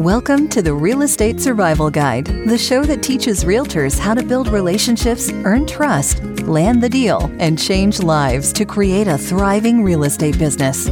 Welcome to the Real Estate Survival Guide, the show that teaches realtors how to build relationships, earn trust, land the deal, and change lives to create a thriving real estate business.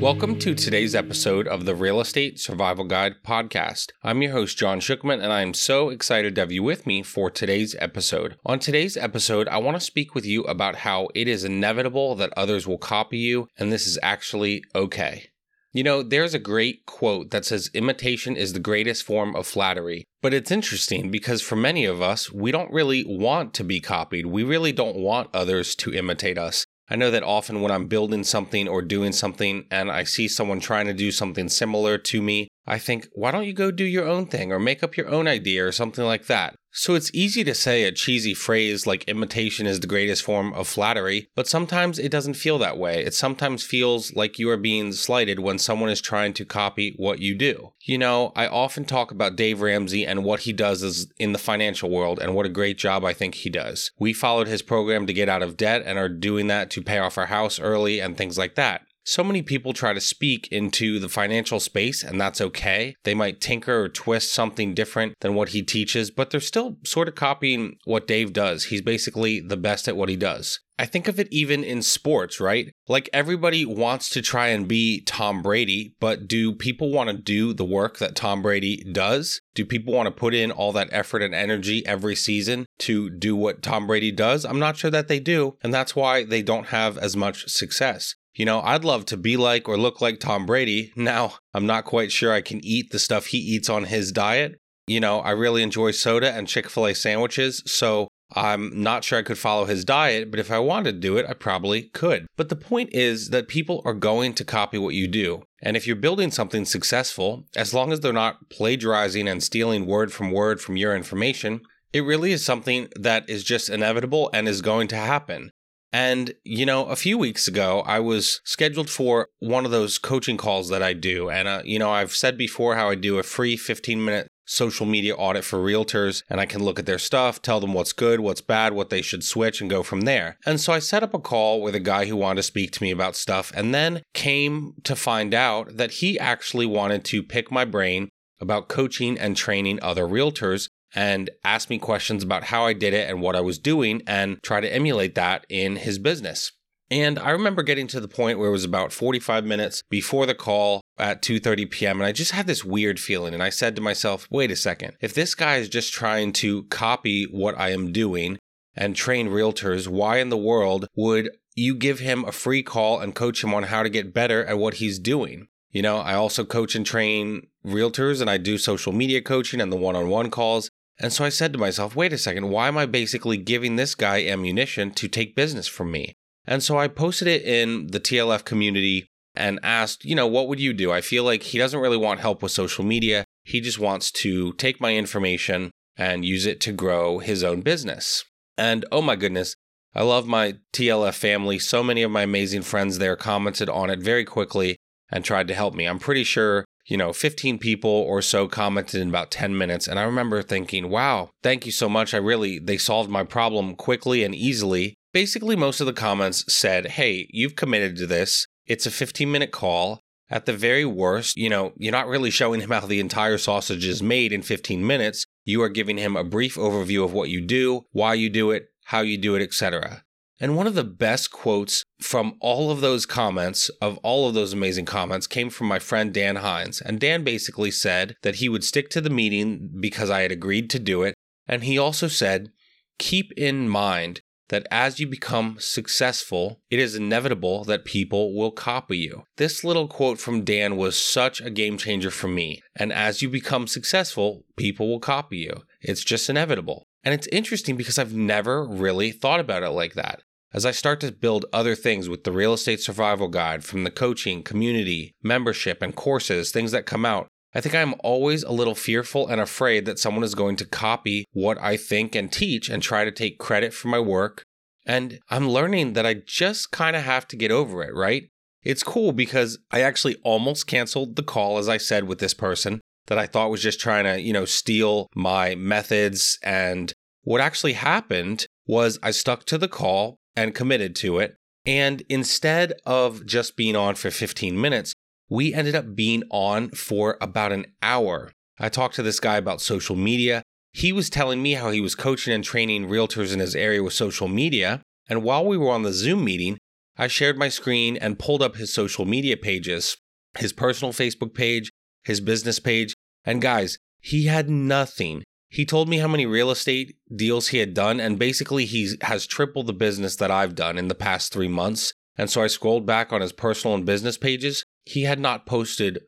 Welcome to today's episode of the Real Estate Survival Guide podcast. I'm your host, John Shookman, and I am so excited to have you with me for today's episode. On today's episode, I want to speak with you about how it is inevitable that others will copy you, and this is actually okay. You know, there's a great quote that says imitation is the greatest form of flattery. But it's interesting because for many of us, we don't really want to be copied. We really don't want others to imitate us. I know that often when I'm building something or doing something and I see someone trying to do something similar to me, I think, why don't you go do your own thing or make up your own idea or something like that? So it's easy to say a cheesy phrase like imitation is the greatest form of flattery, but sometimes it doesn't feel that way. It sometimes feels like you are being slighted when someone is trying to copy what you do. You know, I often talk about Dave Ramsey and what he does is in the financial world and what a great job I think he does. We followed his program to get out of debt and are doing that to pay off our house early and things like that. So many people try to speak into the financial space, and that's okay. They might tinker or twist something different than what he teaches, but they're still sort of copying what Dave does. He's basically the best at what he does. I think of it even in sports, right? Like everybody wants to try and be Tom Brady, but do people want to do the work that Tom Brady does? Do people want to put in all that effort and energy every season to do what Tom Brady does? I'm not sure that they do, and that's why they don't have as much success. You know, I'd love to be like or look like Tom Brady. Now, I'm not quite sure I can eat the stuff he eats on his diet. You know, I really enjoy soda and Chick fil A sandwiches, so I'm not sure I could follow his diet, but if I wanted to do it, I probably could. But the point is that people are going to copy what you do. And if you're building something successful, as long as they're not plagiarizing and stealing word from word from your information, it really is something that is just inevitable and is going to happen. And, you know, a few weeks ago, I was scheduled for one of those coaching calls that I do. And, uh, you know, I've said before how I do a free 15 minute social media audit for realtors and I can look at their stuff, tell them what's good, what's bad, what they should switch, and go from there. And so I set up a call with a guy who wanted to speak to me about stuff and then came to find out that he actually wanted to pick my brain about coaching and training other realtors and ask me questions about how I did it and what I was doing and try to emulate that in his business. And I remember getting to the point where it was about 45 minutes before the call at 2:30 p.m. and I just had this weird feeling and I said to myself, "Wait a second. If this guy is just trying to copy what I am doing and train realtors, why in the world would you give him a free call and coach him on how to get better at what he's doing?" You know, I also coach and train realtors and I do social media coaching and the one-on-one calls. And so I said to myself, wait a second, why am I basically giving this guy ammunition to take business from me? And so I posted it in the TLF community and asked, you know, what would you do? I feel like he doesn't really want help with social media. He just wants to take my information and use it to grow his own business. And oh my goodness, I love my TLF family. So many of my amazing friends there commented on it very quickly and tried to help me. I'm pretty sure you know, 15 people or so commented in about 10 minutes. And I remember thinking, wow, thank you so much. I really, they solved my problem quickly and easily. Basically, most of the comments said, hey, you've committed to this. It's a 15 minute call. At the very worst, you know, you're not really showing him how the entire sausage is made in 15 minutes. You are giving him a brief overview of what you do, why you do it, how you do it, etc. And one of the best quotes from all of those comments, of all of those amazing comments, came from my friend Dan Hines. And Dan basically said that he would stick to the meeting because I had agreed to do it. And he also said, keep in mind that as you become successful, it is inevitable that people will copy you. This little quote from Dan was such a game changer for me. And as you become successful, people will copy you. It's just inevitable. And it's interesting because I've never really thought about it like that. As I start to build other things with the Real Estate Survival Guide from the coaching, community, membership, and courses, things that come out, I think I'm always a little fearful and afraid that someone is going to copy what I think and teach and try to take credit for my work. And I'm learning that I just kind of have to get over it, right? It's cool because I actually almost canceled the call, as I said, with this person that I thought was just trying to, you know, steal my methods. And what actually happened was I stuck to the call and committed to it. And instead of just being on for 15 minutes, we ended up being on for about an hour. I talked to this guy about social media. He was telling me how he was coaching and training realtors in his area with social media. And while we were on the Zoom meeting, I shared my screen and pulled up his social media pages his personal Facebook page, his business page. And guys, he had nothing. He told me how many real estate deals he had done, and basically he has tripled the business that I've done in the past three months. And so I scrolled back on his personal and business pages. He had not posted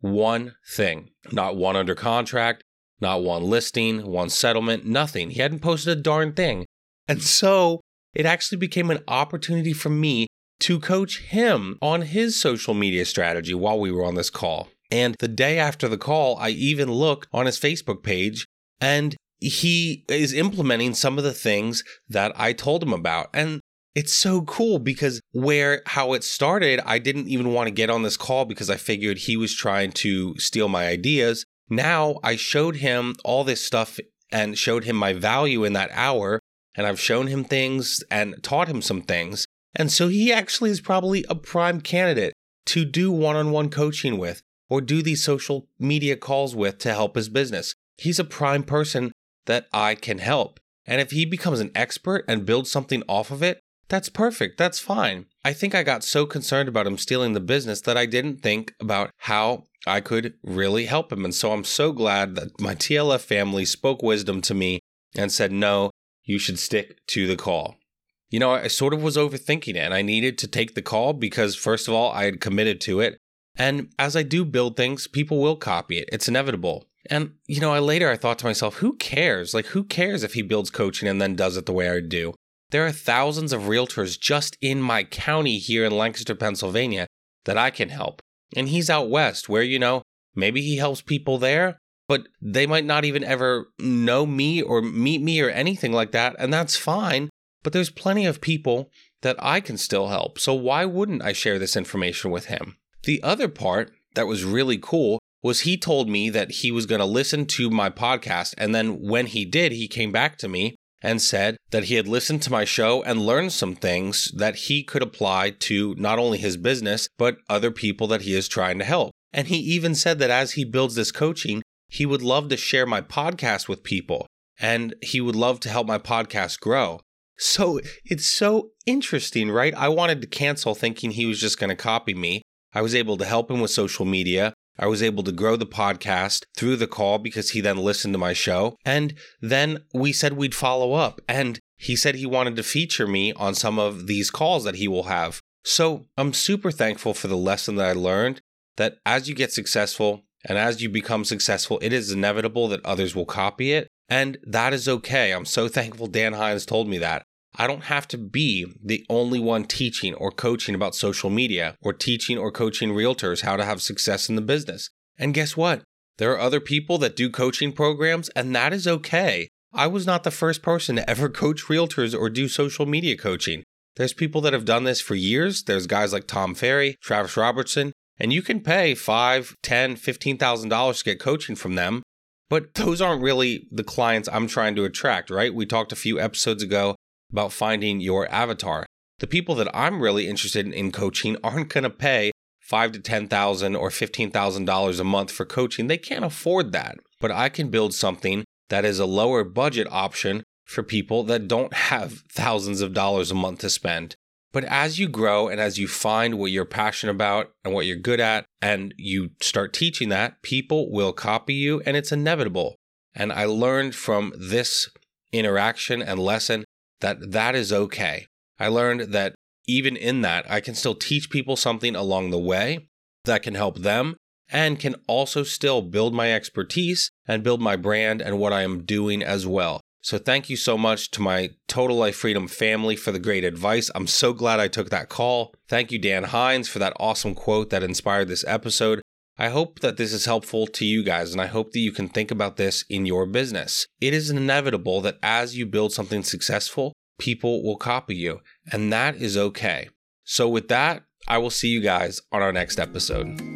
one thing, not one under contract, not one listing, one settlement, nothing. He hadn't posted a darn thing. And so it actually became an opportunity for me to coach him on his social media strategy while we were on this call. And the day after the call, I even looked on his Facebook page and he is implementing some of the things that I told him about. And it's so cool because where how it started, I didn't even want to get on this call because I figured he was trying to steal my ideas. Now I showed him all this stuff and showed him my value in that hour. And I've shown him things and taught him some things. And so he actually is probably a prime candidate to do one on one coaching with or do these social media calls with to help his business he's a prime person that I can help. And if he becomes an expert and builds something off of it, that's perfect. That's fine. I think I got so concerned about him stealing the business that I didn't think about how I could really help him. And so I'm so glad that my TLF family spoke wisdom to me and said, no, you should stick to the call. You know, I sort of was overthinking it and I needed to take the call because, first of all, I had committed to it. And as I do build things, people will copy it. It's inevitable. And, you know, I later I thought to myself, who cares? Like, who cares if he builds coaching and then does it the way I do? There are thousands of realtors just in my county here in Lancaster, Pennsylvania that I can help. And he's out west where, you know, maybe he helps people there, but they might not even ever know me or meet me or anything like that. And that's fine. But there's plenty of people that I can still help. So why wouldn't I share this information with him? The other part that was really cool was he told me that he was going to listen to my podcast. And then when he did, he came back to me and said that he had listened to my show and learned some things that he could apply to not only his business, but other people that he is trying to help. And he even said that as he builds this coaching, he would love to share my podcast with people and he would love to help my podcast grow. So it's so interesting, right? I wanted to cancel thinking he was just going to copy me. I was able to help him with social media. I was able to grow the podcast through the call because he then listened to my show. And then we said we'd follow up. And he said he wanted to feature me on some of these calls that he will have. So I'm super thankful for the lesson that I learned that as you get successful and as you become successful, it is inevitable that others will copy it. And that is okay. I'm so thankful Dan Hines told me that. I don't have to be the only one teaching or coaching about social media or teaching or coaching realtors how to have success in the business. And guess what? There are other people that do coaching programs, and that is okay. I was not the first person to ever coach realtors or do social media coaching. There's people that have done this for years. There's guys like Tom Ferry, Travis Robertson, and you can pay five, ten, fifteen thousand dollars to get coaching from them. But those aren't really the clients I'm trying to attract, right? We talked a few episodes ago about finding your avatar. The people that I'm really interested in coaching aren't going to pay five to ten thousand or fifteen thousand dollars a month for coaching. They can't afford that. But I can build something that is a lower budget option for people that don't have thousands of dollars a month to spend. But as you grow and as you find what you're passionate about and what you're good at, and you start teaching that, people will copy you and it's inevitable. And I learned from this interaction and lesson that that is okay. I learned that even in that, I can still teach people something along the way that can help them and can also still build my expertise and build my brand and what I am doing as well. So, thank you so much to my Total Life Freedom family for the great advice. I'm so glad I took that call. Thank you, Dan Hines, for that awesome quote that inspired this episode. I hope that this is helpful to you guys, and I hope that you can think about this in your business. It is inevitable that as you build something successful, people will copy you, and that is okay. So, with that, I will see you guys on our next episode.